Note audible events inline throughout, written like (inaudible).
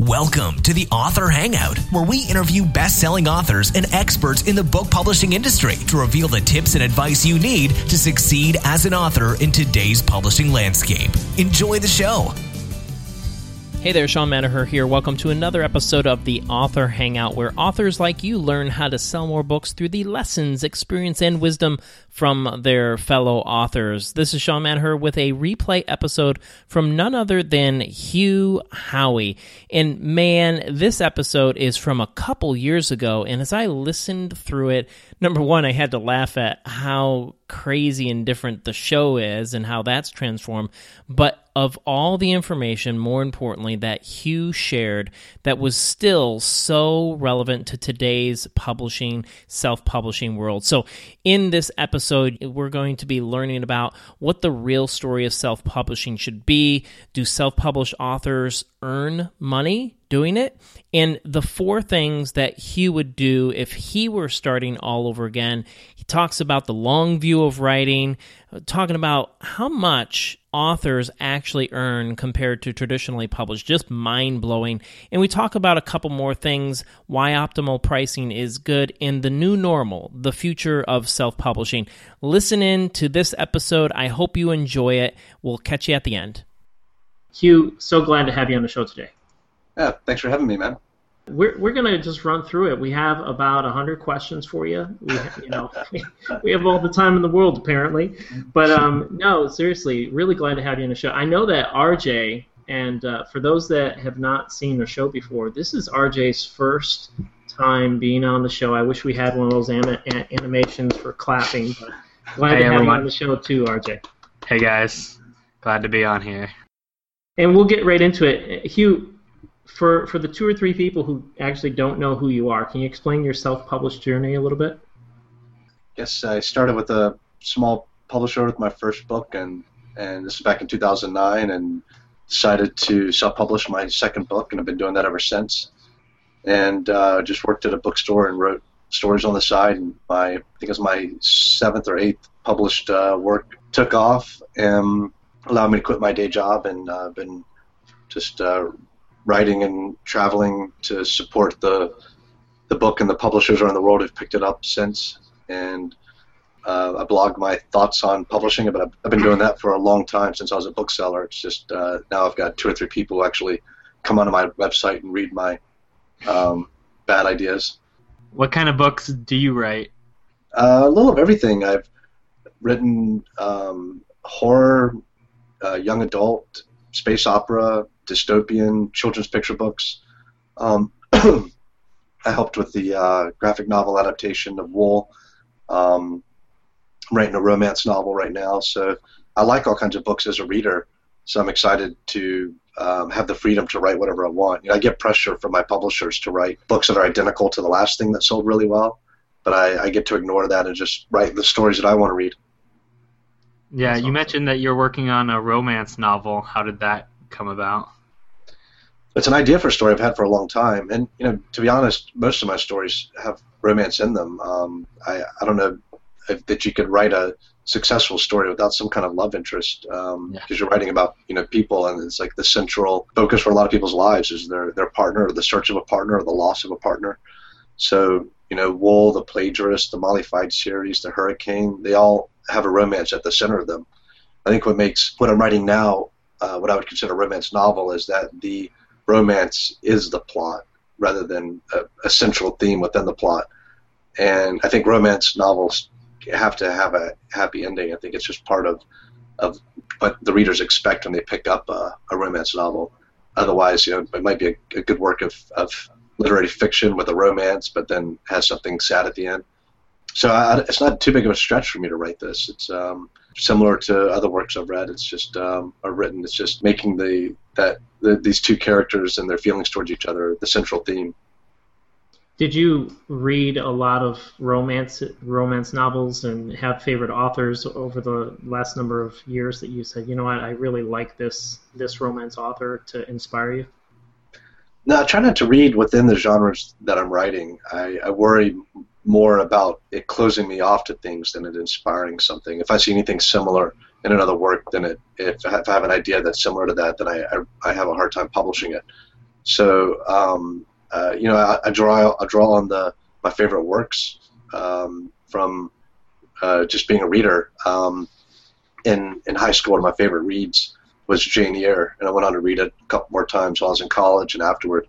Welcome to the Author Hangout, where we interview best selling authors and experts in the book publishing industry to reveal the tips and advice you need to succeed as an author in today's publishing landscape. Enjoy the show. Hey there, Sean Manaher here. Welcome to another episode of the Author Hangout, where authors like you learn how to sell more books through the lessons, experience, and wisdom from their fellow authors. This is Sean Manaher with a replay episode from none other than Hugh Howey. And man, this episode is from a couple years ago, and as I listened through it, number one, I had to laugh at how crazy and different the show is and how that's transformed. But of all the information, more importantly, that Hugh shared that was still so relevant to today's publishing, self publishing world. So, in this episode, we're going to be learning about what the real story of self publishing should be. Do self published authors earn money? doing it. And the four things that Hugh would do if he were starting all over again. He talks about the long view of writing, uh, talking about how much authors actually earn compared to traditionally published. Just mind blowing. And we talk about a couple more things why optimal pricing is good in the new normal, the future of self publishing. Listen in to this episode. I hope you enjoy it. We'll catch you at the end. Hugh, so glad to have you on the show today. Yeah, thanks for having me, man. We're, we're going to just run through it. We have about 100 questions for you. We, you know, (laughs) we have all the time in the world, apparently. But um, no, seriously, really glad to have you on the show. I know that RJ, and uh, for those that have not seen the show before, this is RJ's first time being on the show. I wish we had one of those anim- animations for clapping, but glad hey, to have you on the show too, RJ. Hey guys, glad to be on here. And we'll get right into it. Hugh, for for the two or three people who actually don't know who you are, can you explain your self-published journey a little bit? Yes, I started with a small publisher with my first book, and and this is back in 2009, and decided to self-publish my second book, and I've been doing that ever since. And uh, just worked at a bookstore and wrote stories on the side. And my I think it was my seventh or eighth published uh, work took off and allowed me to quit my day job, and uh, been just uh, writing and traveling to support the the book and the publishers around the world who've picked it up since. And uh, I blog my thoughts on publishing, but I've, I've, been doing that for a long time since I was a bookseller. It's just uh, now I've got two or three people who actually come onto my website and read my um, bad ideas. What kind of books do you write? Uh, a little of everything. I've written um, horror, uh, young adult, space opera, dystopian children's picture books. Um, (clears throat) I helped with the uh, graphic novel adaptation of Wool. Um, I'm writing a romance novel right now, so I like all kinds of books as a reader. So I'm excited to um, have the freedom to write whatever I want. You know, I get pressure from my publishers to write books that are identical to the last thing that sold really well, but I, I get to ignore that and just write the stories that I want to read. Yeah, That's you awesome. mentioned that you're working on a romance novel. How did that come about? it's an idea for a story I've had for a long time, and you know, to be honest, most of my stories have romance in them. Um, I I don't know if, that you could write a successful story without some kind of love interest because um, yeah. you're writing about you know people and it's like the central focus for a lot of people's lives is their their partner or the search of a partner or the loss of a partner so you know wool the plagiarist the Molly Fyde series the hurricane they all have a romance at the center of them i think what makes what i'm writing now uh, what i would consider a romance novel is that the romance is the plot rather than a, a central theme within the plot. And I think romance novels have to have a happy ending. I think it's just part of of what the readers expect when they pick up a, a romance novel. Otherwise, you know, it might be a, a good work of, of literary fiction with a romance, but then has something sad at the end. So I, it's not too big of a stretch for me to write this. It's um, similar to other works I've read. It's just um, are written. It's just making the that the, these two characters and their feelings towards each other the central theme. Did you read a lot of romance romance novels and have favorite authors over the last number of years that you said, you know what, I really like this this romance author to inspire you? No, I try not to read within the genres that I'm writing. I, I worry more about it closing me off to things than it inspiring something. If I see anything similar in another work, then it if I have an idea that's similar to that, then I, I, I have a hard time publishing it. So um, uh, you know, I, I, draw I draw on the my favorite works um, from uh, just being a reader. Um, in in high school, one of my favorite reads was Jane Eyre, and I went on to read it a couple more times while I was in college and afterward.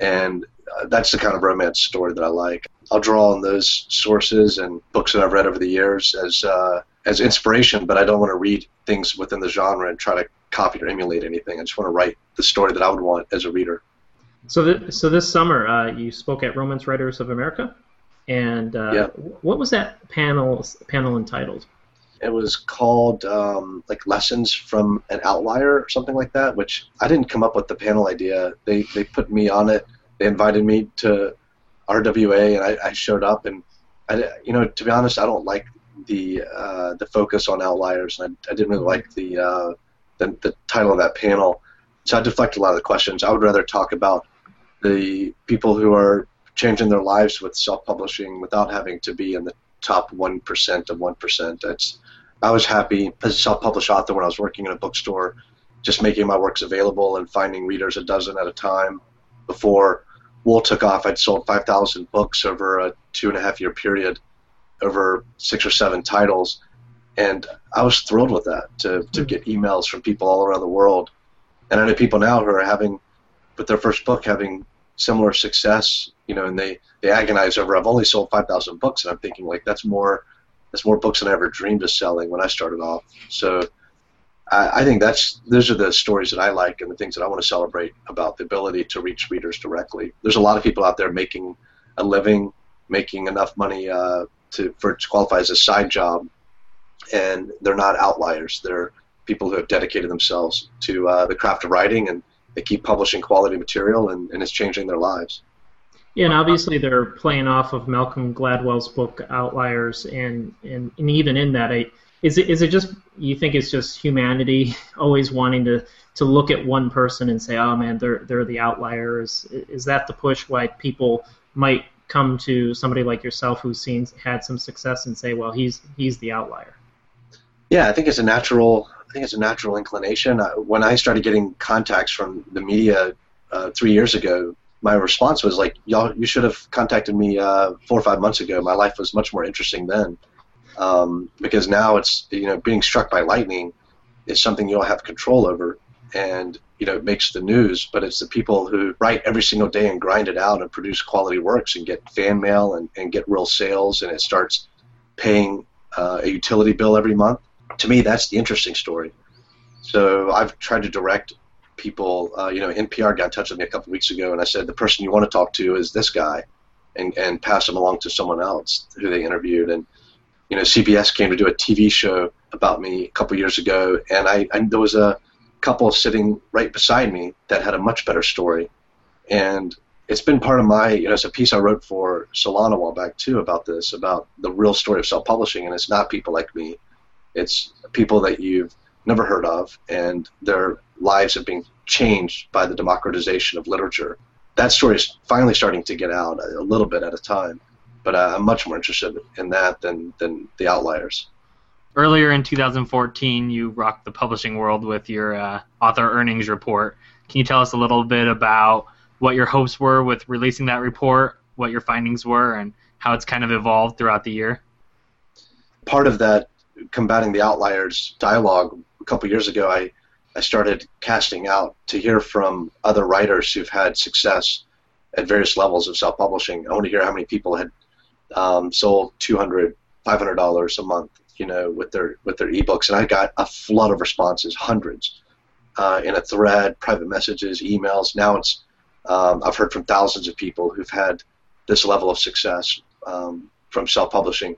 And that's the kind of romance story that I like. I'll draw on those sources and books that I've read over the years as uh, as inspiration, but I don't want to read things within the genre and try to copy or emulate anything. I just want to write the story that I would want as a reader. So, th- so this summer uh, you spoke at Romance Writers of America, and uh, yeah. what was that panel panel entitled? It was called um, like lessons from an outlier or something like that. Which I didn't come up with the panel idea. They they put me on it. They invited me to RWA, and I, I showed up. And I, you know, to be honest, I don't like the uh, the focus on outliers, and I, I didn't really like the, uh, the the title of that panel. So I deflect a lot of the questions. I would rather talk about the people who are changing their lives with self-publishing without having to be in the top one percent of one percent. That's I was happy as a self-published author when I was working in a bookstore, just making my works available and finding readers a dozen at a time. Before Wool took off, I'd sold 5,000 books over a two and a half year period, over six or seven titles, and I was thrilled with that to to get emails from people all around the world, and I know people now who are having, with their first book, having similar success, you know, and they, they agonize over, I've only sold 5,000 books, and I'm thinking, like, that's more, that's more books than I ever dreamed of selling when I started off. So I, I think that's, those are the stories that I like and the things that I want to celebrate about the ability to reach readers directly. There's a lot of people out there making a living, making enough money uh, to, for to qualify as a side job, and they're not outliers. They're people who have dedicated themselves to uh, the craft of writing and they keep publishing quality material, and, and it's changing their lives. Yeah, and obviously they're playing off of Malcolm Gladwell's book Outliers, and and, and even in that, I, is it is it just you think it's just humanity (laughs) always wanting to to look at one person and say, oh man, they're they're the outliers? Is that the push why people might come to somebody like yourself who's seen had some success and say, well, he's he's the outlier? Yeah, I think it's a natural I think it's a natural inclination. when I started getting contacts from the media uh, three years ago, my response was like, "Y'all, you should have contacted me uh, four or five months ago. My life was much more interesting then." Um, because now it's you know being struck by lightning is something you don't have control over, and you know it makes the news. But it's the people who write every single day and grind it out and produce quality works and get fan mail and, and get real sales, and it starts paying uh, a utility bill every month to me, that's the interesting story. So I've tried to direct people. Uh, you know, NPR got in touch with me a couple of weeks ago, and I said the person you want to talk to is this guy, and and pass them along to someone else who they interviewed. And you know, CBS came to do a TV show about me a couple years ago, and I and there was a couple sitting right beside me that had a much better story, and it's been part of my you know it's a piece I wrote for Salon a while back too about this about the real story of self-publishing, and it's not people like me. It's people that you've never heard of, and their lives have been changed by the democratization of literature. That story is finally starting to get out a little bit at a time, but uh, I'm much more interested in that than, than the outliers. Earlier in 2014, you rocked the publishing world with your uh, author earnings report. Can you tell us a little bit about what your hopes were with releasing that report, what your findings were, and how it's kind of evolved throughout the year? Part of that combating the outliers dialogue a couple years ago, I, I started casting out to hear from other writers who've had success at various levels of self-publishing. I want to hear how many people had um, sold 200 $500 a month, you know, with their with their ebooks, and I got a flood of responses, hundreds, uh, in a thread, private messages, emails. Now it's um, I've heard from thousands of people who've had this level of success um, from self-publishing.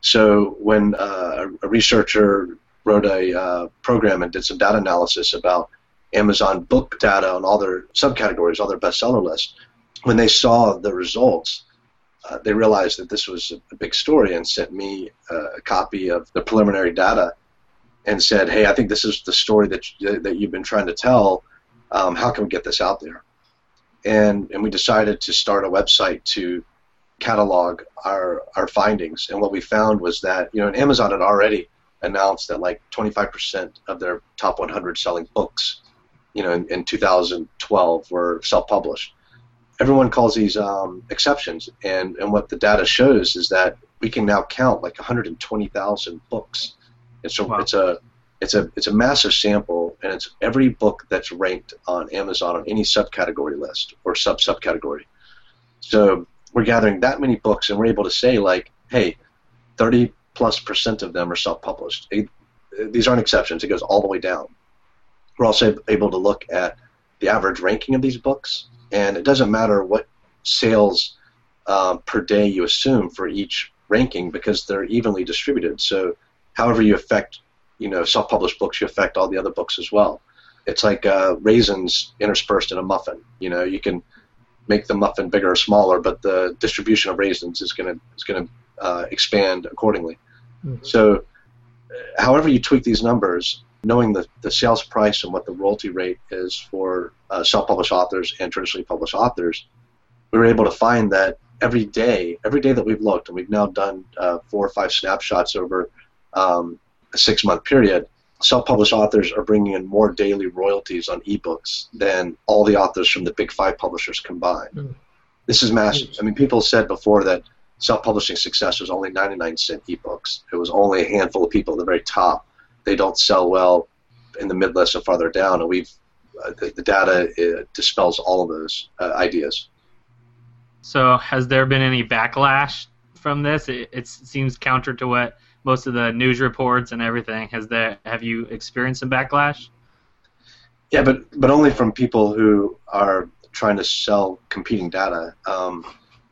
So when uh, a researcher wrote a uh, program and did some data analysis about Amazon book data on all their subcategories, all their bestseller lists, when they saw the results, uh, they realized that this was a big story and sent me uh, a copy of the preliminary data and said, "Hey, I think this is the story that you, that you've been trying to tell. Um, how can we get this out there?" And and we decided to start a website to catalog our our findings, and what we found was that you know, Amazon had already announced that like 25% of their top 100 selling books, you know, in, in 2012 were self-published. Everyone calls these um, exceptions, and, and what the data shows is that we can now count like 120,000 books. It's a, wow. it's a it's a it's a massive sample, and it's every book that's ranked on Amazon on any subcategory list or sub subcategory. So we're gathering that many books, and we're able to say like, hey, 30 plus percent of them are self-published. these aren't exceptions; it goes all the way down. We're also able to look at the average ranking of these books, and it doesn't matter what sales um, per day you assume for each ranking because they're evenly distributed. So, however you affect you know self-published books, you affect all the other books as well. It's like uh, raisins interspersed in a muffin. You know, you can make the muffin bigger or smaller, but the distribution of raisins is going to is going to uh, expand accordingly. Mm-hmm. So, uh, however you tweak these numbers, knowing the, the sales price and what the royalty rate is for uh, self-published authors and traditionally published authors, we were able to find that every day, every day that we've looked, and we've now done uh, four or five snapshots over um, a six month period, self published authors are bringing in more daily royalties on ebooks than all the authors from the big five publishers combined. Mm. This is massive. I mean, people said before that self publishing success was only 99 cent ebooks, it was only a handful of people at the very top. They don't sell well in the mid list and farther down, and we've uh, the, the, data uh, dispels all of those uh, ideas. So, has there been any backlash from this? It, it seems counter to what most of the news reports and everything. Has there have you experienced some backlash? Yeah, but but only from people who are trying to sell competing data. Um,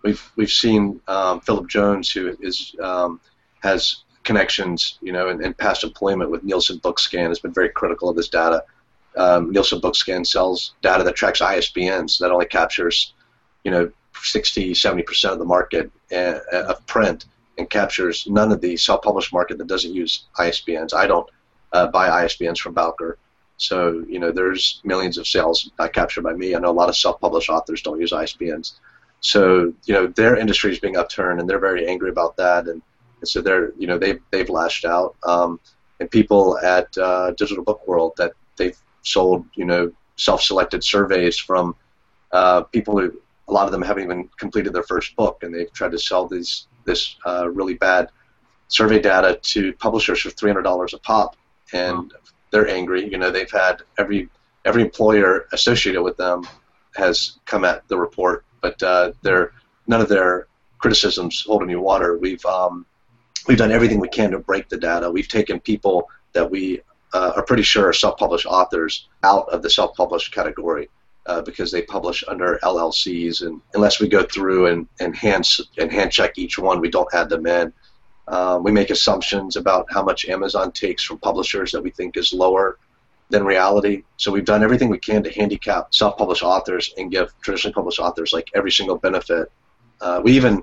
we've we've seen um, Philip Jones, who is um, has connections, you know, and past employment with Nielsen Bookscan, has been very critical of this data. Um, Nielsen Bookscan sells data that tracks ISBNs that only captures, you know, 60, 70 percent of the market uh, of print and captures none of the self-published market that doesn't use ISBNs. I don't uh, buy ISBNs from Bowker. So, you know, there's millions of sales not captured by me. I know a lot of self-published authors don't use ISBNs. So, you know, their industry is being upturned, and they're very angry about that. And, and so they're, you know, they've, they've lashed out. Um, and people at uh, Digital Book World that they've sold, you know, self-selected surveys from uh, people who, a lot of them haven't even completed their first book, and they've tried to sell these this uh, really bad survey data to publishers for three hundred dollars a pop, and wow. they're angry. You know, they've had every every employer associated with them has come at the report, but uh, none of their criticisms hold any water. We've um, we've done everything we can to break the data. We've taken people that we uh, are pretty sure are self-published authors out of the self-published category uh, because they publish under LLCs, and unless we go through and, and hand and hand check each one, we don't add them in. Um, we make assumptions about how much Amazon takes from publishers that we think is lower than reality. So we've done everything we can to handicap self-published authors and give traditionally published authors like every single benefit. Uh, we even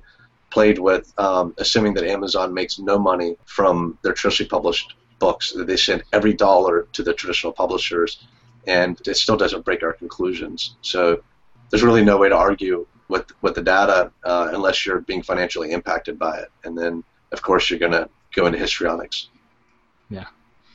played with um, assuming that Amazon makes no money from their traditionally published books. That they send every dollar to the traditional publishers and it still doesn't break our conclusions. So there's really no way to argue with with the data uh, unless you're being financially impacted by it, and then of course you're going to go into histrionics. Yeah.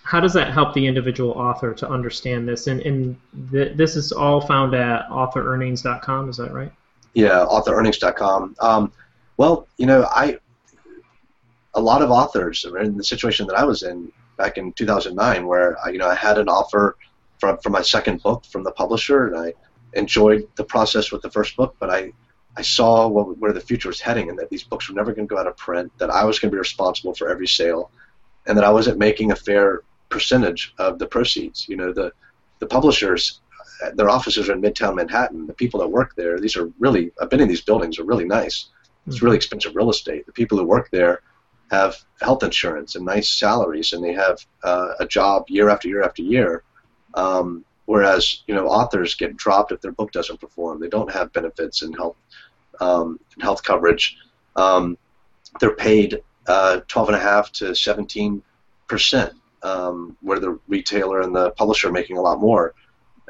How does that help the individual author to understand this? And, and th- this is all found at authorearnings.com. Is that right? Yeah, authorearnings.com. Um, well, you know, I a lot of authors are in the situation that I was in back in 2009, where I, you know I had an offer from, from my second book from the publisher, and I enjoyed the process with the first book, but I, I saw what, where the future was heading and that these books were never going to go out of print, that I was going to be responsible for every sale, and that I wasn't making a fair percentage of the proceeds. You know, the, the publishers, their offices are in Midtown Manhattan. The people that work there, these are really, I've been in these buildings, are really nice. It's really expensive real estate. The people who work there have health insurance and nice salaries, and they have uh, a job year after year after year um, whereas you know authors get dropped if their book doesn't perform. They don't have benefits and health um, and health coverage. Um, they're paid uh, 12 and a half to 17 percent, um, where the retailer and the publisher are making a lot more.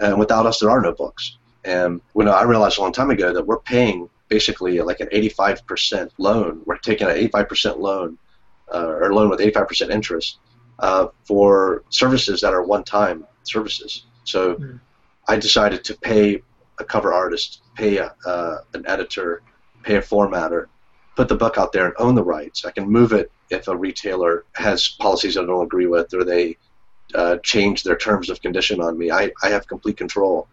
And without us, there are no books. And when I realized a long time ago that we're paying basically like an 85% loan, we're taking an 85% loan uh, or loan with 85% interest uh, for services that are one time services. So mm. I decided to pay a cover artist, pay a, uh, an editor, pay a formatter, put the book out there and own the rights. I can move it if a retailer has policies I don't agree with or they uh, change their terms of condition on me. I, I have complete control.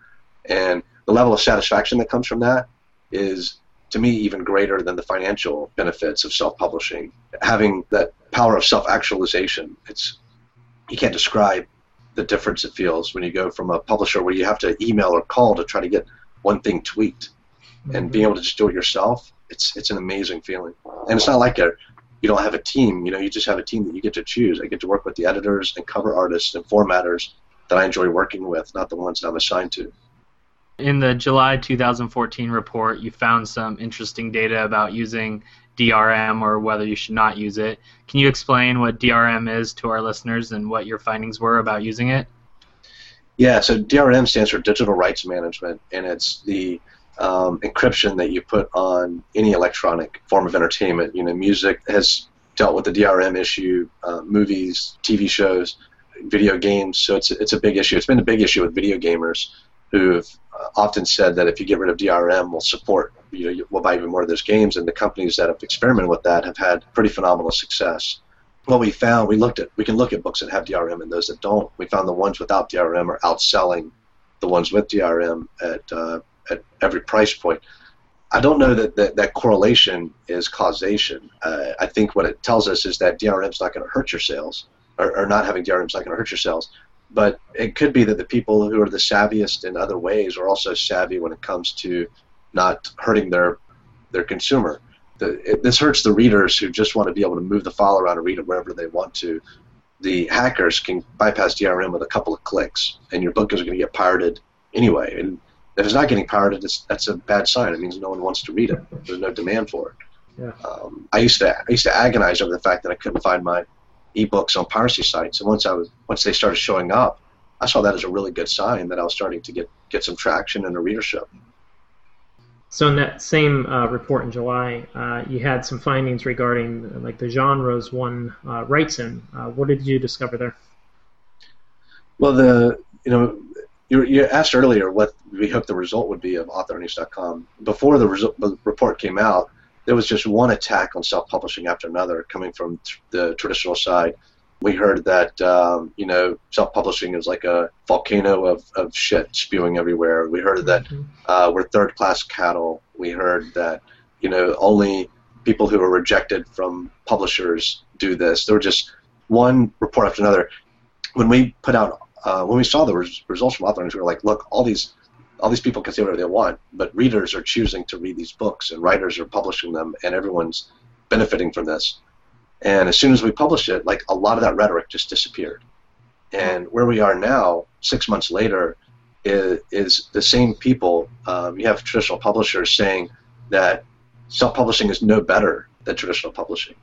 And the level of satisfaction that comes from that is, to me, even greater than the financial benefits of self publishing. Having that power of self actualization, it's you can't describe the difference it feels when you go from a publisher where you have to email or call to try to get one thing tweaked mm-hmm. and being able to just do it yourself it's it's an amazing feeling and it's not like a you don't have a team you know you just have a team that you get to choose i get to work with the editors and cover artists and formatters that i enjoy working with not the ones that i'm assigned to in the july 2014 report you found some interesting data about using DRM or whether you should not use it. Can you explain what DRM is to our listeners and what your findings were about using it? Yeah, so DRM stands for Digital Rights Management, and it's the um, encryption that you put on any electronic form of entertainment. You know, music has dealt with the DRM issue, uh, movies, TV shows, video games. So it's it's a big issue. It's been a big issue with video gamers who've uh, often said that if you get rid of DRM, we'll support, you know, we'll buy even more of those games. And the companies that have experimented with that have had pretty phenomenal success. What we found, we looked at, we can look at books that have DRM and those that don't. We found the ones without DRM are outselling the ones with DRM at uh, at every price point. I don't know that that, that correlation is causation. Uh, I think what it tells us is that DRM is not going to hurt your sales, or, or not having DRM is not going to hurt your sales but it could be that the people who are the savviest in other ways are also savvy when it comes to not hurting their their consumer. The, it, this hurts the readers who just want to be able to move the file around and read it wherever they want to. The hackers can bypass DRM with a couple of clicks, and your book is going to get pirated anyway. And if it's not getting pirated, that's a bad sign. It means no one wants to read it. There's no demand for it. Yeah. Um, I used to I used to agonize over the fact that I couldn't find my ebooks on piracy sites. And once I was once they started showing up, I saw that as a really good sign that I was starting to get get some traction and a readership. So in that same uh, report in July, uh, you had some findings regarding like the genres one uh, writes in. Uh, what did you discover there? Well, the you know you, you asked earlier what we hoped the result would be of AuthorEarnings.com. Before the, result, the report came out, there was just one attack on self-publishing after another coming from t- the traditional side. We heard that um, you know self-publishing is like a volcano of, of shit spewing everywhere. We heard that mm-hmm. uh, we're third-class cattle. We heard that you know only people who are rejected from publishers do this. There were just one report after another. When we put out uh, when we saw the res- results from authors, we were like, look, all these all these people can say whatever they want, but readers are choosing to read these books, and writers are publishing them, and everyone's benefiting from this. And as soon as we published it, like a lot of that rhetoric just disappeared. And where we are now, six months later, is, is the same people. Um, you have traditional publishers saying that self-publishing is no better than traditional publishing.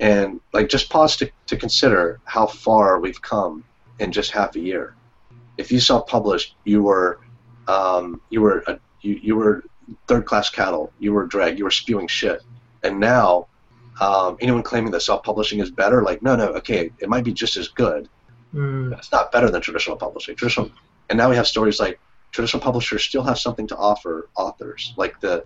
And like, just pause to, to consider how far we've come in just half a year. If you self-published, you were um, you were a, you, you were third class cattle. You were drag. You were spewing shit. And now, um, anyone claiming that self publishing is better, like no, no, okay, it might be just as good. Mm. It's not better than traditional publishing. Traditional, and now we have stories like traditional publishers still have something to offer authors. Like the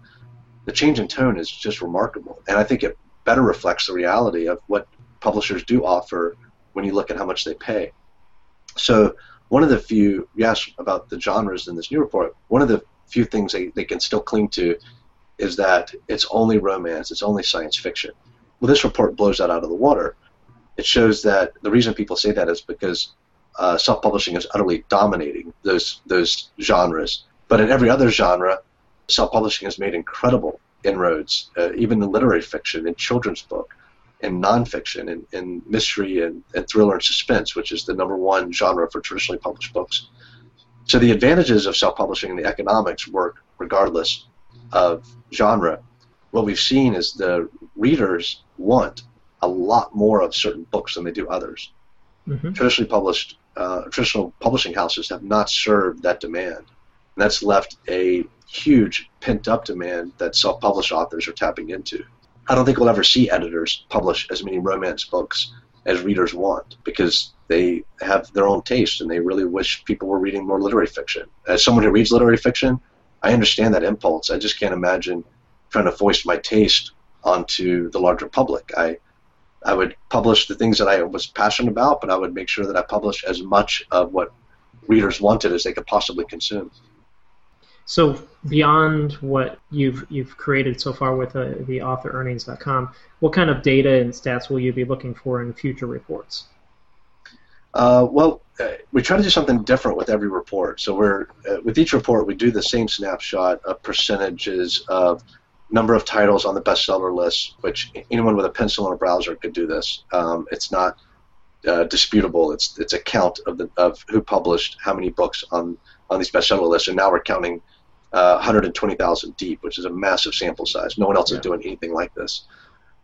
the change in tone is just remarkable, and I think it better reflects the reality of what publishers do offer when you look at how much they pay. So one of the few, you asked about the genres in this new report, one of the few things they, they can still cling to is that it's only romance, it's only science fiction. Well, this report blows that out of the water. It shows that the reason people say that is because uh, self-publishing is utterly dominating those those genres. But in every other genre, self-publishing has made incredible inroads, uh, even in literary fiction, in children's book, in nonfiction, in, in mystery and, and thriller and suspense, which is the number one genre for traditionally published books. So the advantages of self-publishing and the economics work regardless of genre. What we've seen is the readers want a lot more of certain books than they do others. Mm-hmm. Traditionally published, uh, traditional publishing houses have not served that demand, and that's left a huge pent-up demand that self-published authors are tapping into. I don't think we'll ever see editors publish as many romance books as readers want because they have their own taste and they really wish people were reading more literary fiction. As someone who reads literary fiction, I understand that impulse. I just can't imagine trying to foist my taste onto the larger public. I I would publish the things that I was passionate about, but I would make sure that I publish as much of what readers wanted as they could possibly consume. So beyond what you've you've created so far with uh, the author-earnings.com, what kind of data and stats will you be looking for in future reports? Uh, well, uh, we try to do something different with every report. So we're uh, with each report, we do the same snapshot of percentages of number of titles on the bestseller list, which anyone with a pencil and a browser could do this. Um, it's not uh, disputable. It's it's a count of the of who published how many books on on these bestseller lists, and now we're counting uh, 120,000 deep, which is a massive sample size. No one else yeah. is doing anything like this.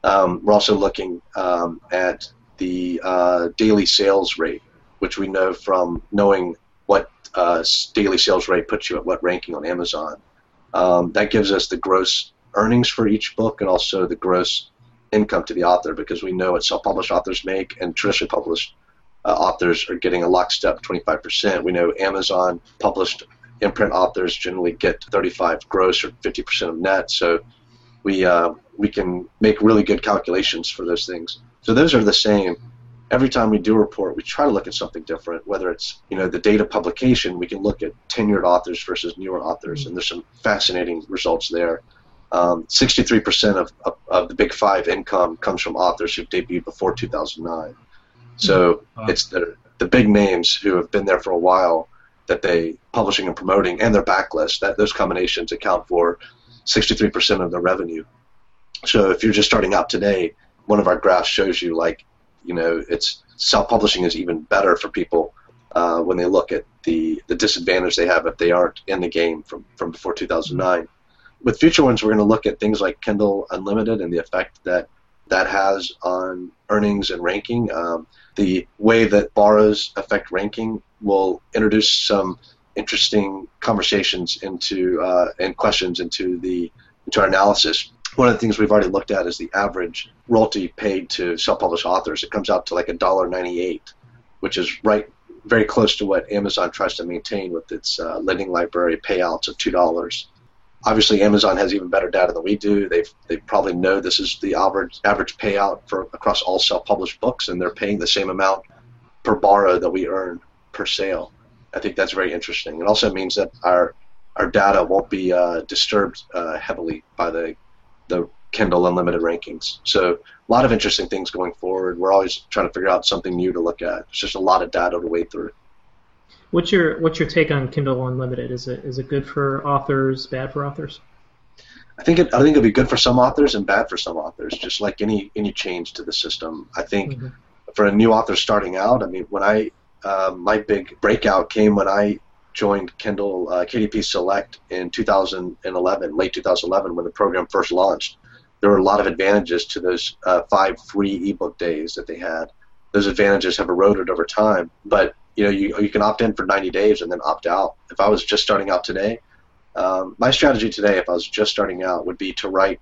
Um, we're also looking um, at the uh, daily sales rate, which we know from knowing what uh, daily sales rate puts you at what ranking on Amazon. Um, that gives us the gross earnings for each book and also the gross income to the author because we know what self-published authors make and traditionally published uh, authors are getting a lockstep 25%. We know Amazon published imprint authors generally get 35 gross or 50% of net. So we uh, we can make really good calculations for those things. So those are the same. Every time we do a report, we try to look at something different. Whether it's you know the data publication, we can look at tenured authors versus newer authors, mm-hmm. and there's some fascinating results there. Um, 63% of, of, of, the big five income comes from authors who debuted before 2009. So mm-hmm. wow. it's the, the big names who have been there for a while that they publishing and promoting and their backlist. That those combinations account for 63% of their revenue. So if you're just starting out today, one of our graphs shows you like, you know, it's self-publishing is even better for people uh, when they look at the the disadvantage they have if they aren't in the game from from before 2009 with future ones, we're going to look at things like Kindle Unlimited and the effect that that has on earnings and ranking. Um, the way that borrows affect ranking will introduce some interesting conversations into uh, and questions into the into our analysis. One of the things we've already looked at is the average royalty paid to self-published authors. It comes out to like a dollar ninety-eight, which is right very close to what Amazon tries to maintain with its uh, lending library payouts of two dollars obviously Amazon has even better data than we do. They they probably know this is the average average payout for across all self-published books, and they're paying the same amount per borrow that we earn per sale. I think that's very interesting. It also means that our our data won't be uh, disturbed uh, heavily by the the Kindle Unlimited rankings. So a lot of interesting things going forward. We're always trying to figure out something new to look at. It's just a lot of data to wade through. What's your what's your take on Kindle Unlimited? Is it is it good for authors, bad for authors? I think it, I think it'll be good for some authors and bad for some authors, just like any any change to the system. I think mm-hmm. for a new author starting out, I mean, when I uh, my big breakout came when I joined Kindle uh, KDP Select in 2011, late 2011, when the program first launched. There were a lot of advantages to those uh, five free ebook days that they had. Those advantages have eroded over time, but you know, you, you can opt in for 90 days and then opt out. If I was just starting out today, um, my strategy today, if I was just starting out, would be to write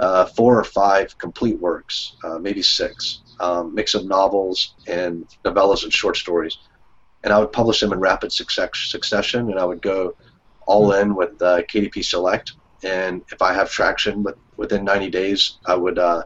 uh, four or five complete works, uh, maybe six, um, mix of novels and novellas and short stories, and I would publish them in rapid succession, and I would go all in with uh, KDP Select. And if I have traction with, within 90 days, I would uh,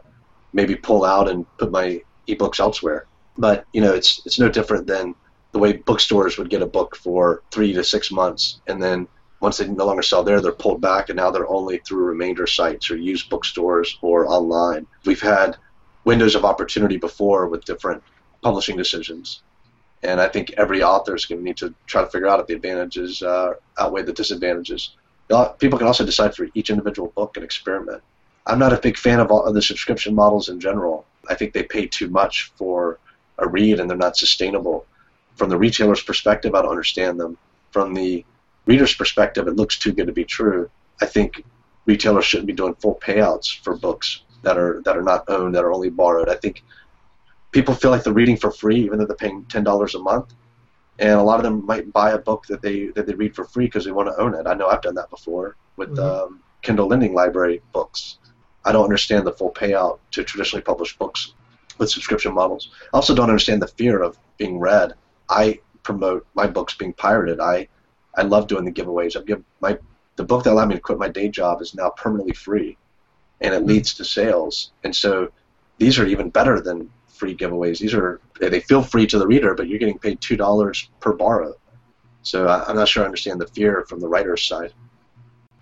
maybe pull out and put my ebooks elsewhere. But you know, it's it's no different than the way bookstores would get a book for three to six months, and then once they no longer sell there, they're pulled back, and now they're only through remainder sites or used bookstores or online. We've had windows of opportunity before with different publishing decisions, and I think every author is going to need to try to figure out if the advantages uh, outweigh the disadvantages. People can also decide for each individual book and experiment. I'm not a big fan of, all, of the subscription models in general. I think they pay too much for a read and they're not sustainable from the retailer's perspective, I don't understand them. From the reader's perspective, it looks too good to be true. I think retailers shouldn't be doing full payouts for books that are that are not owned, that are only borrowed. I think people feel like they're reading for free, even though they're paying ten dollars a month. And a lot of them might buy a book that they that they read for free because they want to own it. I know I've done that before with mm-hmm. um, Kindle Lending Library books. I don't understand the full payout to traditionally published books with subscription models. I also don't understand the fear of being read. I promote my books being pirated. I I love doing the giveaways. I give my the book that allowed me to quit my day job is now permanently free, and it hmm. leads to sales. And so these are even better than free giveaways. These are they feel free to the reader, but you're getting paid two dollars per borrow. So I, I'm not sure I understand the fear from the writer's side.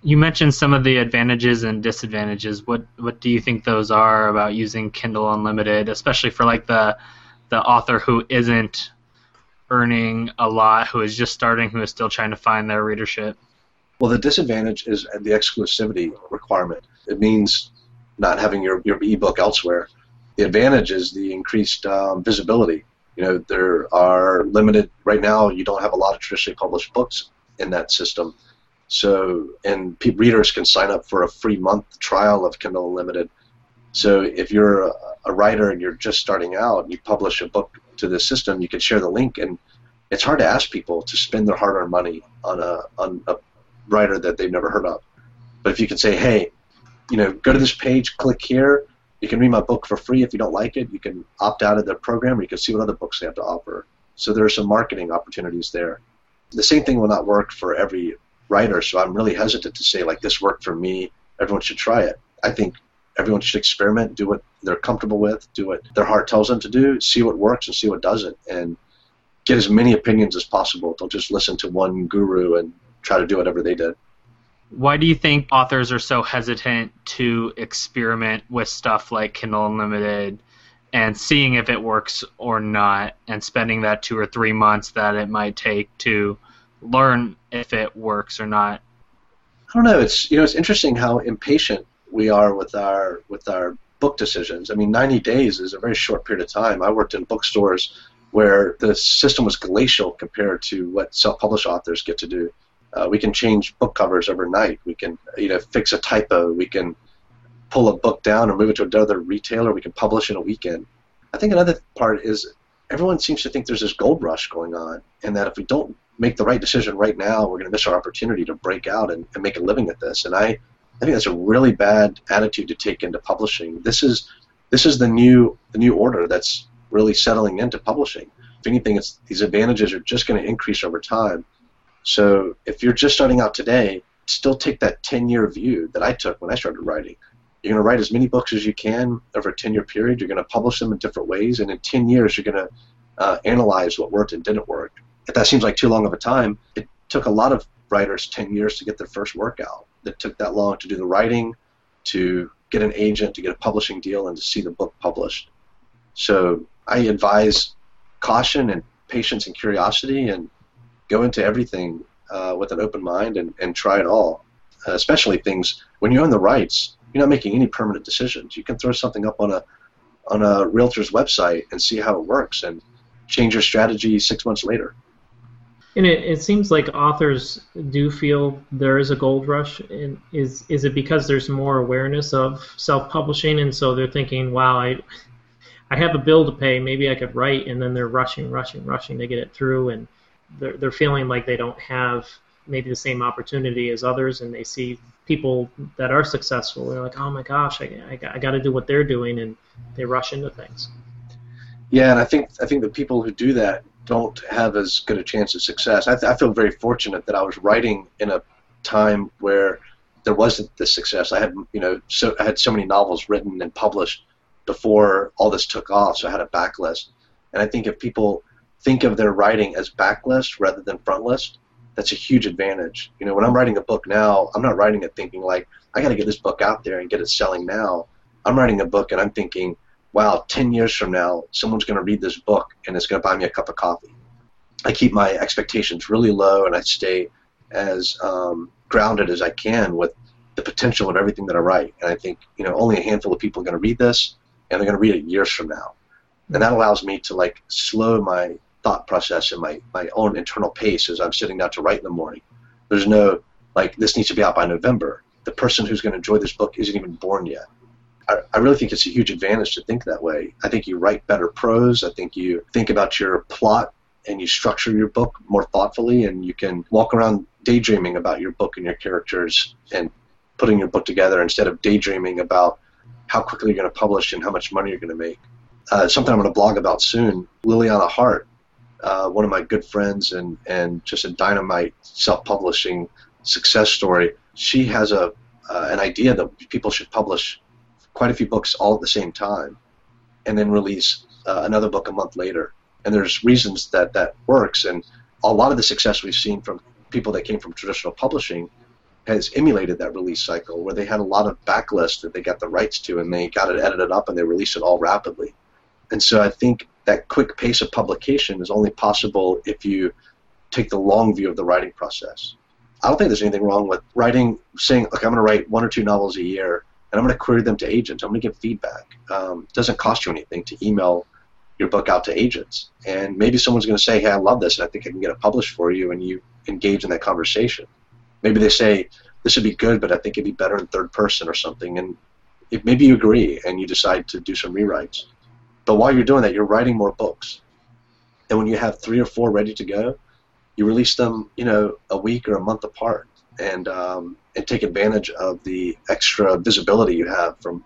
You mentioned some of the advantages and disadvantages. What what do you think those are about using Kindle Unlimited, especially for like the the author who isn't earning a lot, who is just starting, who is still trying to find their readership? Well, the disadvantage is the exclusivity requirement. It means not having your, your ebook elsewhere. The advantage is the increased um, visibility. You know, there are limited, right now, you don't have a lot of traditionally published books in that system. So, and pe- readers can sign up for a free month trial of Kindle Unlimited. So, if you're a, a writer and you're just starting out, you publish a book to the system, you can share the link, and it's hard to ask people to spend their hard-earned money on a on a writer that they've never heard of. But if you can say, hey, you know, go to this page, click here. You can read my book for free if you don't like it. You can opt out of the program, or you can see what other books they have to offer. So there are some marketing opportunities there. The same thing will not work for every writer, so I'm really hesitant to say like this worked for me. Everyone should try it. I think everyone should experiment, do what they're comfortable with, do what their heart tells them to do, see what works and see what doesn't, and get as many opinions as possible. Don't just listen to one guru and try to do whatever they did. Why do you think authors are so hesitant to experiment with stuff like Kindle Unlimited and seeing if it works or not and spending that two or three months that it might take to learn if it works or not? I don't know. It's you know it's interesting how impatient we are with our with our book decisions. I mean, 90 days is a very short period of time. I worked in bookstores where the system was glacial compared to what self-published authors get to do. Uh, we can change book covers overnight. We can you know fix a typo. We can pull a book down or move it to another retailer. We can publish in a weekend. I think another part is everyone seems to think there's this gold rush going on, and that if we don't make the right decision right now, we're going to miss our opportunity to break out and, and make a living at this. And I, I think that's a really bad attitude to take into publishing. This is this is the new the new order that's really settling into publishing. If anything, it's these advantages are just going to increase over time. So if you're just starting out today, still take that 10 year view that I took when I started writing. You're going to write as many books as you can over a 10 year period. You're going to publish them in different ways, and in 10 years, you're going to uh, analyze what worked and didn't work. If that seems like too long of a time, it took a lot of writers 10 years to get their first work out. It took that long to do the writing, to get an agent, to get a publishing deal, and to see the book published. So I advise caution and patience and curiosity and go into everything uh, with an open mind and, and try it all. Uh, especially things when you own the rights, you're not making any permanent decisions. You can throw something up on a on a realtor's website and see how it works and change your strategy six months later. And it, it seems like authors do feel there is a gold rush. And is is it because there's more awareness of self-publishing, and so they're thinking, "Wow, I I have a bill to pay. Maybe I could write," and then they're rushing, rushing, rushing to get it through, and they're, they're feeling like they don't have maybe the same opportunity as others, and they see people that are successful. They're like, oh my gosh, I, I, I got to do what they're doing, and they rush into things. Yeah, and I think I think the people who do that don't have as good a chance of success. I, th- I feel very fortunate that I was writing in a time where there wasn't this success. I had you know so I had so many novels written and published before all this took off, so I had a backlist. And I think if people think of their writing as backlist rather than frontlist, that's a huge advantage. You know, when I'm writing a book now, I'm not writing it thinking like I got to get this book out there and get it selling now. I'm writing a book and I'm thinking, wow, 10 years from now, someone's going to read this book and it's going to buy me a cup of coffee. I keep my expectations really low and I stay as um, grounded as I can with the potential of everything that I write. And I think, you know, only a handful of people are going to read this and they're going to read it years from now. And that allows me to like slow my thought process and my, my own internal pace as I'm sitting down to write in the morning. There's no, like, this needs to be out by November. The person who's going to enjoy this book isn't even born yet. I, really think it's a huge advantage to think that way. I think you write better prose. I think you think about your plot and you structure your book more thoughtfully, and you can walk around daydreaming about your book and your characters and putting your book together instead of daydreaming about how quickly you're going to publish and how much money you're going to make. uh, something I'm going to blog about soon. Liliana Hart, uh, one of my good friends and, and just a dynamite self-publishing success story. She has a uh, an idea that people should publish quite a few books all at the same time, and then release uh, another book a month later. And there's reasons that that works, and a lot of the success we've seen from people that came from traditional publishing has emulated that release cycle where they had a lot of backlist that they got the rights to and they got it edited up and they released it all rapidly. And so I think that quick pace of publication is only possible if you take the long view of the writing process. I don't think there's anything wrong with writing, saying, look, I'm going to write one or two novels a year and I'm going to query them to agents. I'm going to give feedback. Um, doesn't cost you anything to email your book out to agents. And maybe someone's going to say, hey, I love this and I think I can get it published for you, and you engage in that conversation. Maybe they say, this would be good, but I think it'd be better in third person or something. And if maybe you agree and you decide to do some rewrites. But while you're doing that, you're writing more books. And when you have three or four ready to go, you release them, you know, a week or a month apart, and um, and take advantage of the extra visibility you have from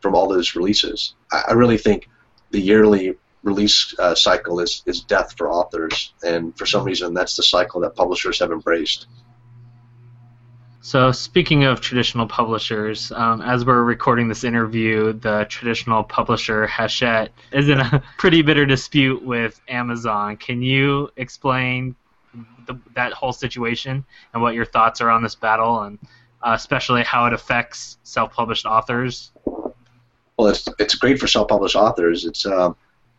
from all those releases. I, I really think the yearly release uh, cycle is is death for authors, and for some reason, that's the cycle that publishers have embraced. So, speaking of traditional publishers, um, as we're recording this interview, the traditional publisher Hachette is in a (laughs) pretty bitter dispute with Amazon. Can you explain the, that whole situation and what your thoughts are on this battle, and uh, especially how it affects self-published authors? Well, it's it's great for self-published authors. It's um,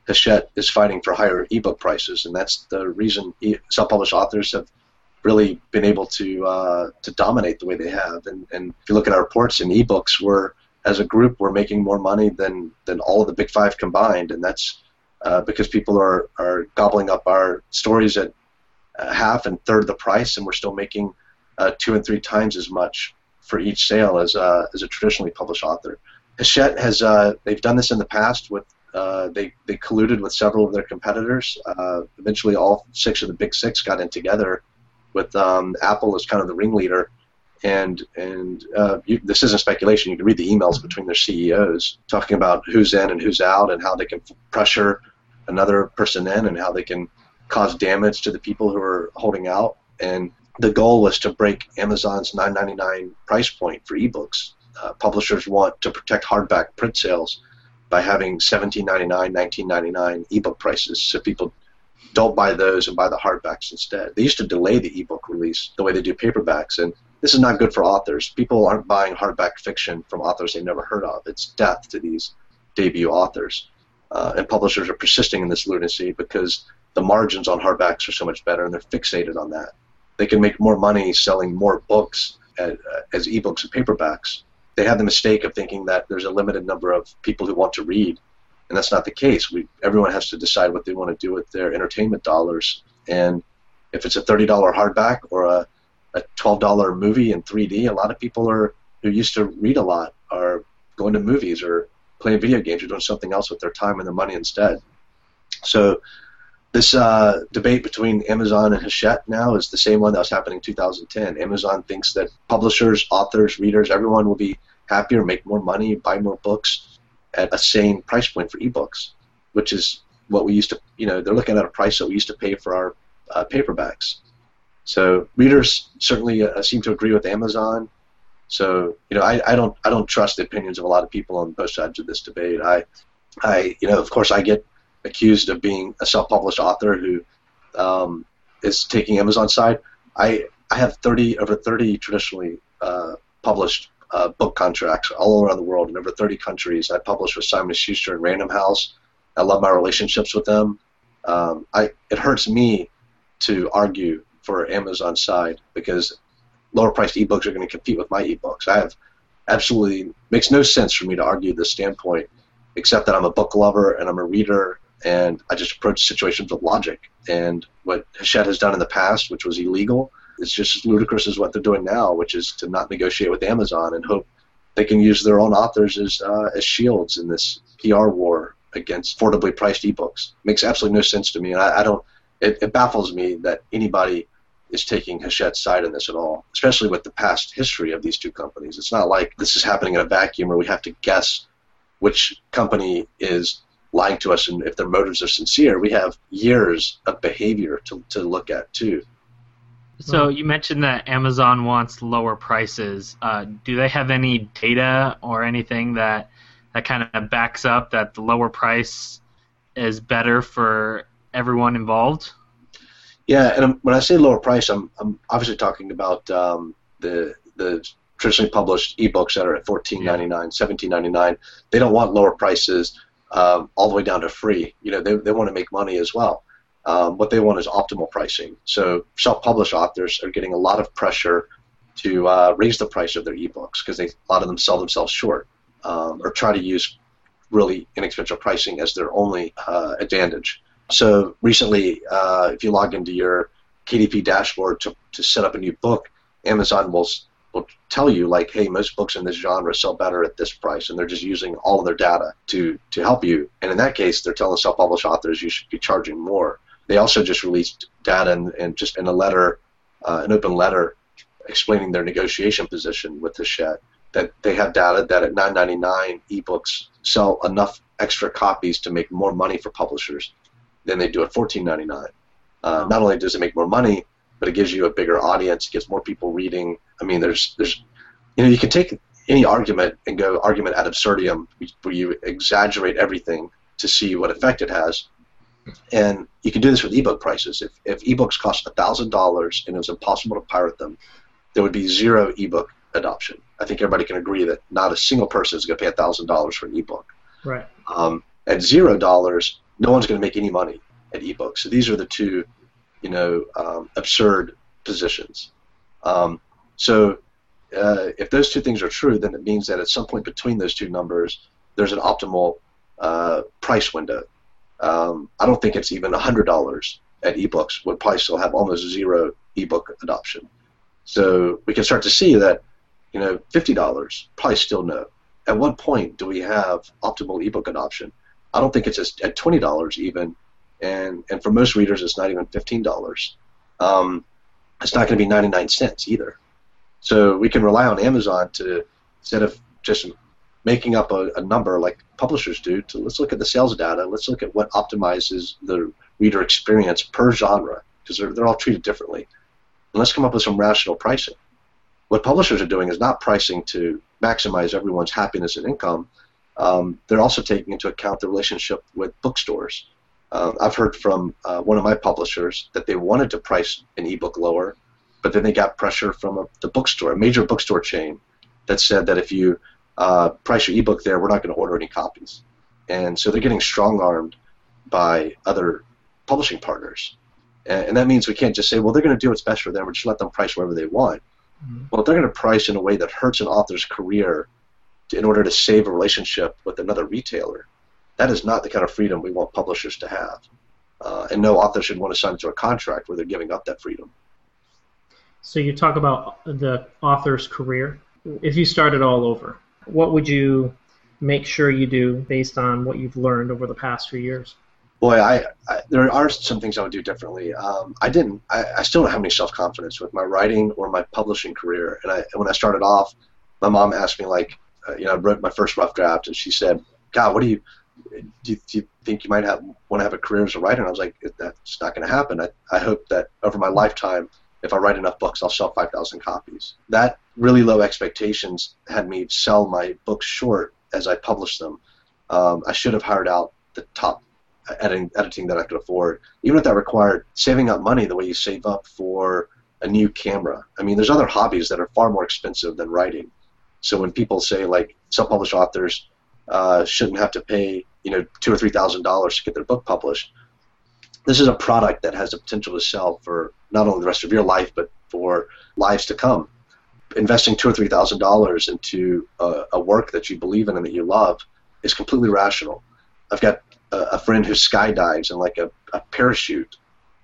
Hachette is fighting for higher ebook prices, and that's the reason e- self-published authors have really been able to uh, to dominate the way they have. And, and if you look at our reports in ebooks, we're as a group we're making more money than than all of the big five combined, and that's uh, because people are are gobbling up our stories at half and third the price, and we're still making uh, two and three times as much for each sale as uh, as a traditionally published author. Hachette has uh, they've done this in the past with uh, they they colluded with several of their competitors. Uh, eventually, all six of the big six got in together with um, Apple as kind of the ringleader. And and uh, you, this isn't speculation. You can read the emails between their CEOs talking about who's in and who's out, and how they can pressure another person in, and how they can cause damage to the people who are holding out. And the goal was to break Amazon's 9.99 price point for ebooks. Uh, publishers want to protect hardback print sales by having 17.99, 19.99 ebook prices, so people don't buy those and buy the hardbacks instead. They used to delay the ebook release the way they do paperbacks, and this is not good for authors. People aren't buying hardback fiction from authors they've never heard of. It's death to these debut authors. Uh, and publishers are persisting in this lunacy because the margins on hardbacks are so much better, and they're fixated on that. They can make more money selling more books as, uh, as ebooks and paperbacks. They have the mistake of thinking that there's a limited number of people who want to read and that's not the case. We everyone has to decide what they want to do with their entertainment dollars, and if it's a thirty dollar hardback or a, a twelve dollar movie in 3D, a lot of people are who used to read a lot are going to movies or playing video games or doing something else with their time and their money instead. So this uh, debate between Amazon and Hachette now is the same one that was happening in 2010. Amazon thinks that publishers, authors, readers, everyone will be happier, make more money, buy more books at a sane price point for ebooks, which is what we used to, you know, they're looking at a price that we used to pay for our uh, paperbacks. So readers certainly uh, seem to agree with Amazon. So you know, I, I don't I don't trust the opinions of a lot of people on both sides of this debate. I I you know, of course, I get accused of being a self-published author who um, is taking Amazon's side. I I have 30 over 30 traditionally uh, published uh, book contracts all around the world in over 30 countries. I published with Simon Schuster and Random House. I love my relationships with them. Um, I, it hurts me to argue for Amazon's side because lower priced ebooks are going to compete with my ebooks. I have absolutely makes no sense for me to argue this standpoint, except that I'm a book lover and I'm a reader and I just approach situations with logic. And what Hachette has done in the past, which was illegal, is just as ludicrous as what they're doing now, which is to not negotiate with Amazon and hope they can use their own authors as uh, as shields in this PR war against affordably priced ebooks. Makes absolutely no sense to me, and I, I don't. It, it, baffles me that anybody is taking Hachette's side in this at all, especially with the past history of these two companies. It's not like this is happening in a vacuum where we have to guess which company is lying to us and if their motives are sincere, we have years of behavior to, to look at too. So you mentioned that Amazon wants lower prices. Uh, do they have any data or anything that that kind of backs up that the lower price is better for everyone involved? Yeah, and when I say lower price, I'm, I'm obviously talking about um, the the traditionally published ebooks that are at $14.99, $17.99. They don't want lower prices um, all the way down to free. You know, they, they want to make money as well. Um, what they want is optimal pricing. So self-published authors are getting a lot of pressure to uh, raise the price of their ebooks because a lot of them sell themselves short um, or try to use really inexpensive pricing as their only uh, advantage. So recently, uh, if you log into your KDP dashboard to, to set up a new book, Amazon will will tell you like, hey, most books in this genre sell better at this price, and they're just using all of their data to to help you. And in that case, they're telling self-published authors you should be charging more. They also just released data and, and just in a letter, uh, an open letter, explaining their negotiation position with the Hachette that they have data that at 9.99 ebooks sell enough extra copies to make more money for publishers than they do at 14.99. Uh, not only does it make more money, but it gives you a bigger audience, it gets more people reading. I mean, there's there's you know you can take any argument and go argument ad absurdum where you exaggerate everything to see what effect it has. And you can do this with ebook prices. If, if ebooks cost $1,000 and it was impossible to pirate them, there would be zero ebook adoption. I think everybody can agree that not a single person is going to pay $1,000 for an ebook. Right. Um, at zero dollars, no one's going to make any money at ebooks. So these are the two you know, um, absurd positions. Um, so uh, if those two things are true, then it means that at some point between those two numbers, there's an optimal uh, price window. Um, I don't think it's even $100 at ebooks would probably still have almost zero ebook adoption. So we can start to see that, you know, $50 probably still no. At what point do we have optimal ebook adoption? I don't think it's just at $20 even and and for most readers, it's not even fifteen dollars. Um, it's not going to be ninety nine cents either. So we can rely on Amazon to instead of just making up a, a, number like publishers do to let's look at the sales data let's look at what optimizes the reader experience per genre because they're, they're all treated differently and let's come up with some rational pricing what publishers are doing is not pricing to maximize everyone's happiness and income um, they're also taking into account the relationship with bookstores uh, I've heard from uh, one of my publishers that they wanted to price an ebook lower, but then they got pressure from a, the bookstore, a major bookstore chain, that said that if you uh, price your ebook there, we're not going to order any copies. And so they're getting strong armed by other publishing partners. And, and, that means we can't just say, well, they're going to do what's best for them, or just let them price wherever they want. Mm-hmm. Well, if they're going to price in a way that hurts an author's career in order to save a relationship with another retailer that is not the kind of freedom we want publishers to have. Uh, and no author should want to sign into a contract where they're giving up that freedom. So you talk about the author's career. If you started all over, what would you make sure you do based on what you've learned over the past few years? Boy, I, I there are some things I would do differently. Um, I didn't. I, I, still don't have any self confidence with my writing or my publishing career. And I, when I started off, my mom asked me like, uh, you know, I wrote my first rough draft, and she said, "God, what do you, do you, do you think you might have want to have a career as a writer? And I was like, that's not going to happen. I, I hope that over my lifetime, if I write enough books, I'll sell 5,000 copies. That really low expectations had me sell my books short as I published them. Um, I should have hired out the top editing, editing that I could afford, even if that required saving up money the way you save up for a new camera. I mean, there's other hobbies that are far more expensive than writing. So when people say like self-published authors uh, shouldn't have to pay you know two or three thousand dollars to get their book published. This is a product that has the potential to sell for not only the rest of your life but for lives to come. Investing two or three thousand dollars into a, a, work that you believe in and that you love is completely rational. I've got a, a friend who skydives and like a, a parachute,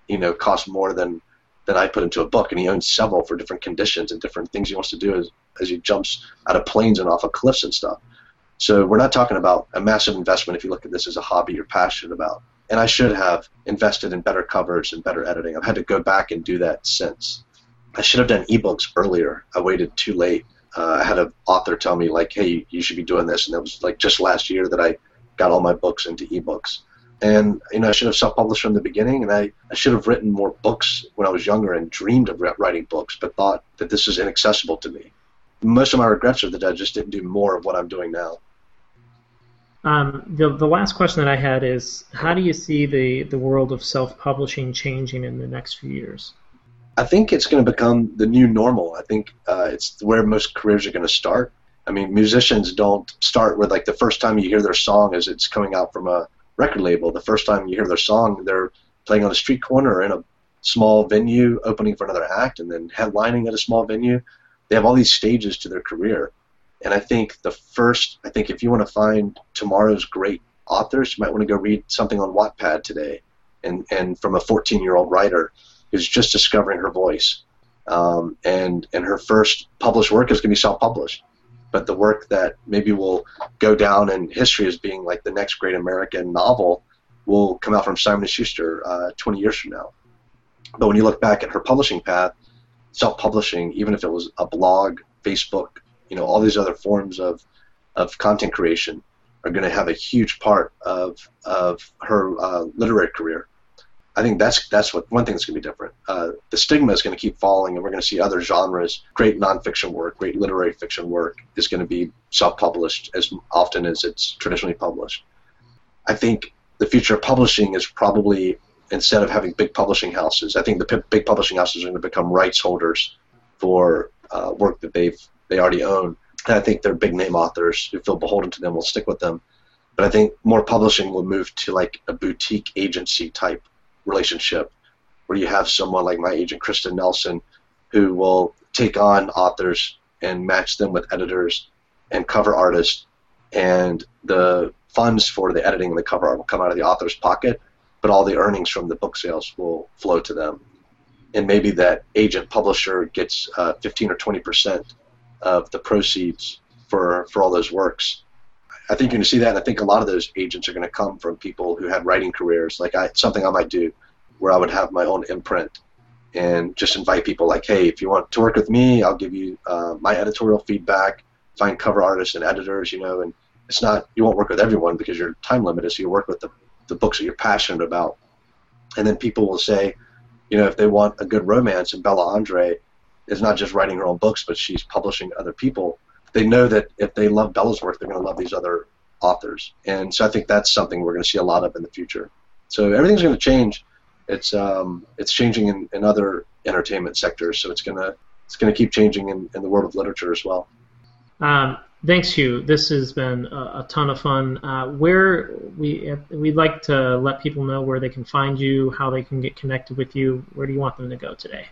you know, costs more than than I put into a book, and he owns several for different conditions and different things he wants to do as, as he jumps out of planes and off of cliffs and stuff. So we're not talking about a massive investment if you look at this as a hobby you're passionate about. And I should have invested in better covers and better editing. I've had to go back and do that since. I should have done ebooks earlier. I waited too late. Uh, I had an author tell me like, "Hey, you should be doing this," and it was like just last year that I got all my books into ebooks. And you know, I should have self-published from the beginning, and I, I should have written more books when I was younger and dreamed of writing books, but thought that this is inaccessible to me. Most of my regrets are that I just didn't do more of what I'm doing now. Um, the the last question that I had is, how do you see the the world of self-publishing changing in the next few years? I think it's going to become the new normal. I think uh, it's where most careers are going to start. I mean, musicians don't start with like the first time you hear their song is it's coming out from a record label. The first time you hear their song, they're playing on a street corner or in a small venue, opening for another act, and then headlining at a small venue. They have all these stages to their career. And I think the first, I think if you want to find tomorrow's great authors, you might want to go read something on Wattpad today, and and from a 14-year-old writer who's just discovering her voice, um, and and her first published work is going to be self-published, but the work that maybe will go down in history as being like the next great American novel will come out from Simon & Schuster uh, 20 years from now. But when you look back at her publishing path, self-publishing, even if it was a blog, Facebook, you know all these other forms of of content creation are going to have a huge part of of her uh, literary career. I think that's that's what one thing that's going to be different. Uh, the stigma is going to keep falling, and we're going to see other genres, great nonfiction work, great literary fiction work, is going to be self-published as often as it's traditionally published. I think the future of publishing is probably instead of having big publishing houses, I think the p- big publishing houses are going to become rights holders for uh, work that they've they already own. And I think they're big name authors who feel beholden to them will stick with them. But I think more publishing will move to like a boutique agency type relationship where you have someone like my agent Kristin Nelson who will take on authors and match them with editors and cover artists and the funds for the editing and the cover art will come out of the author's pocket but all the earnings from the book sales will flow to them and maybe that agent publisher gets uh, 15 or 20 percent of the proceeds for for all those works. I think you're going to see that, and I think a lot of those agents are going to come from people who had writing careers, like I, something I might do, where I would have my own imprint and just invite people like, hey, if you want to work with me, I'll give you uh, my editorial feedback, find cover artists and editors, you know, and it's not you won't work with everyone because your time limited, so you work with the, the books that you're passionate about, and then people will say, you know, if they want a good romance, and Bella Andre is not just writing her own books, but she's publishing other people. They know that if they love Bella's work, they're going to love these other authors, and so I think that's something we're going to see a lot of in the future. So everything's going to change. It's um, it's changing in, in other entertainment sectors, so it's gonna it's gonna keep changing in, in the world of literature as well. Um, thanks, Hugh. This has been a, a ton of fun. Uh, where we we'd like to let people know where they can find you, how they can get connected with you. Where do you want them to go today?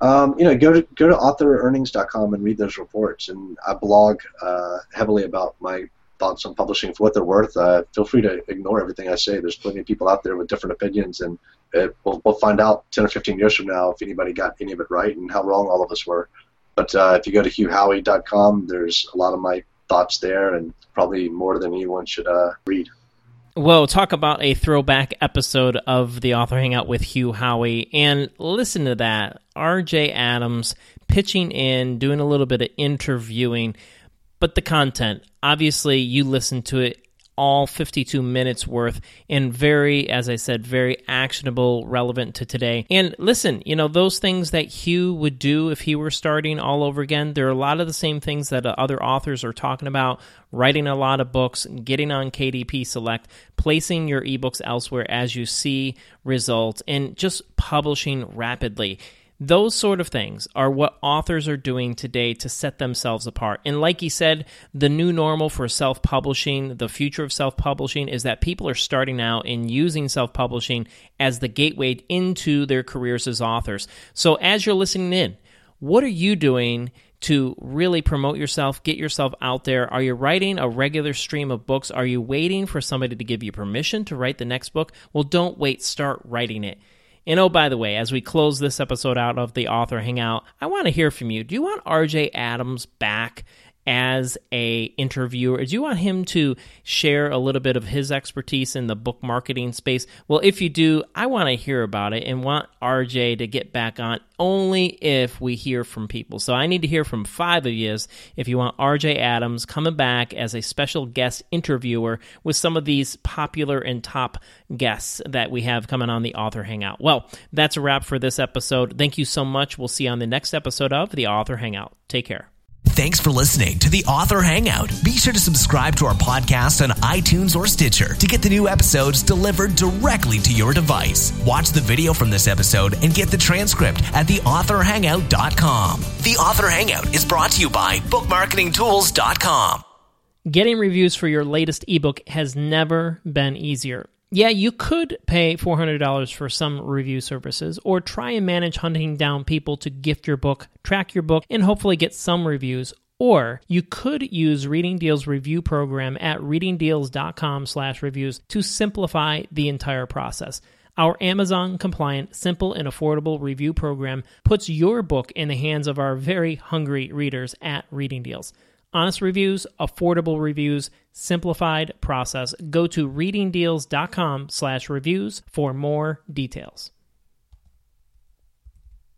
Um, you know, go to go to authorearnings.com and read those reports. And I blog uh, heavily about my thoughts on publishing for what they're worth. Uh, feel free to ignore everything I say. There's plenty of people out there with different opinions, and it, we'll, we'll find out 10 or 15 years from now if anybody got any of it right and how wrong all of us were. But uh, if you go to hughhowey.com, there's a lot of my thoughts there, and probably more than anyone should uh, read. Well, talk about a throwback episode of the Author Hangout with Hugh Howey. And listen to that. RJ Adams pitching in, doing a little bit of interviewing. But the content, obviously, you listen to it all 52 minutes worth and very, as I said, very actionable, relevant to today. And listen, you know, those things that Hugh would do if he were starting all over again, there are a lot of the same things that uh, other authors are talking about writing a lot of books, getting on KDP Select, placing your ebooks elsewhere as you see results, and just publishing rapidly. Those sort of things are what authors are doing today to set themselves apart. And like he said, the new normal for self publishing, the future of self publishing, is that people are starting out and using self publishing as the gateway into their careers as authors. So as you're listening in, what are you doing? to really promote yourself, get yourself out there? Are you writing a regular stream of books? Are you waiting for somebody to give you permission to write the next book? Well, don't wait, start writing it. And oh, by the way, as we close this episode out of the author hangout, I want to hear from you. Do you want RJ Adams back as a interviewer? Do you want him to share a little bit of his expertise in the book marketing space? Well, if you do, I want to hear about it and want RJ to get back on only if we hear from people. So I need to hear from five of you if you want RJ Adams coming back as a special guest interviewer with some of these popular and top guests that we have coming on the Author Hangout. Well, that's a wrap for this episode. Thank you so much. We'll see you on the next episode of the Author Hangout. Take care. Thanks for listening to the Author Hangout. Be sure to subscribe to our podcast on iTunes or Stitcher to get the new episodes delivered directly to your device. Watch the video from this episode and get the transcript at theauthorhangout.com. The Author Hangout is brought to you by bookmarketingtools.com. Getting reviews for your latest ebook has never been easier. Yeah, you could pay $400 for some review services or try and manage hunting down people to gift your book, track your book, and hopefully get some reviews. Or you could use Reading Deals review program at readingdeals.com/reviews to simplify the entire process. Our Amazon compliant, simple, and affordable review program puts your book in the hands of our very hungry readers at Reading Deals. Honest reviews, affordable reviews, simplified process. Go to readingdeals.com slash reviews for more details.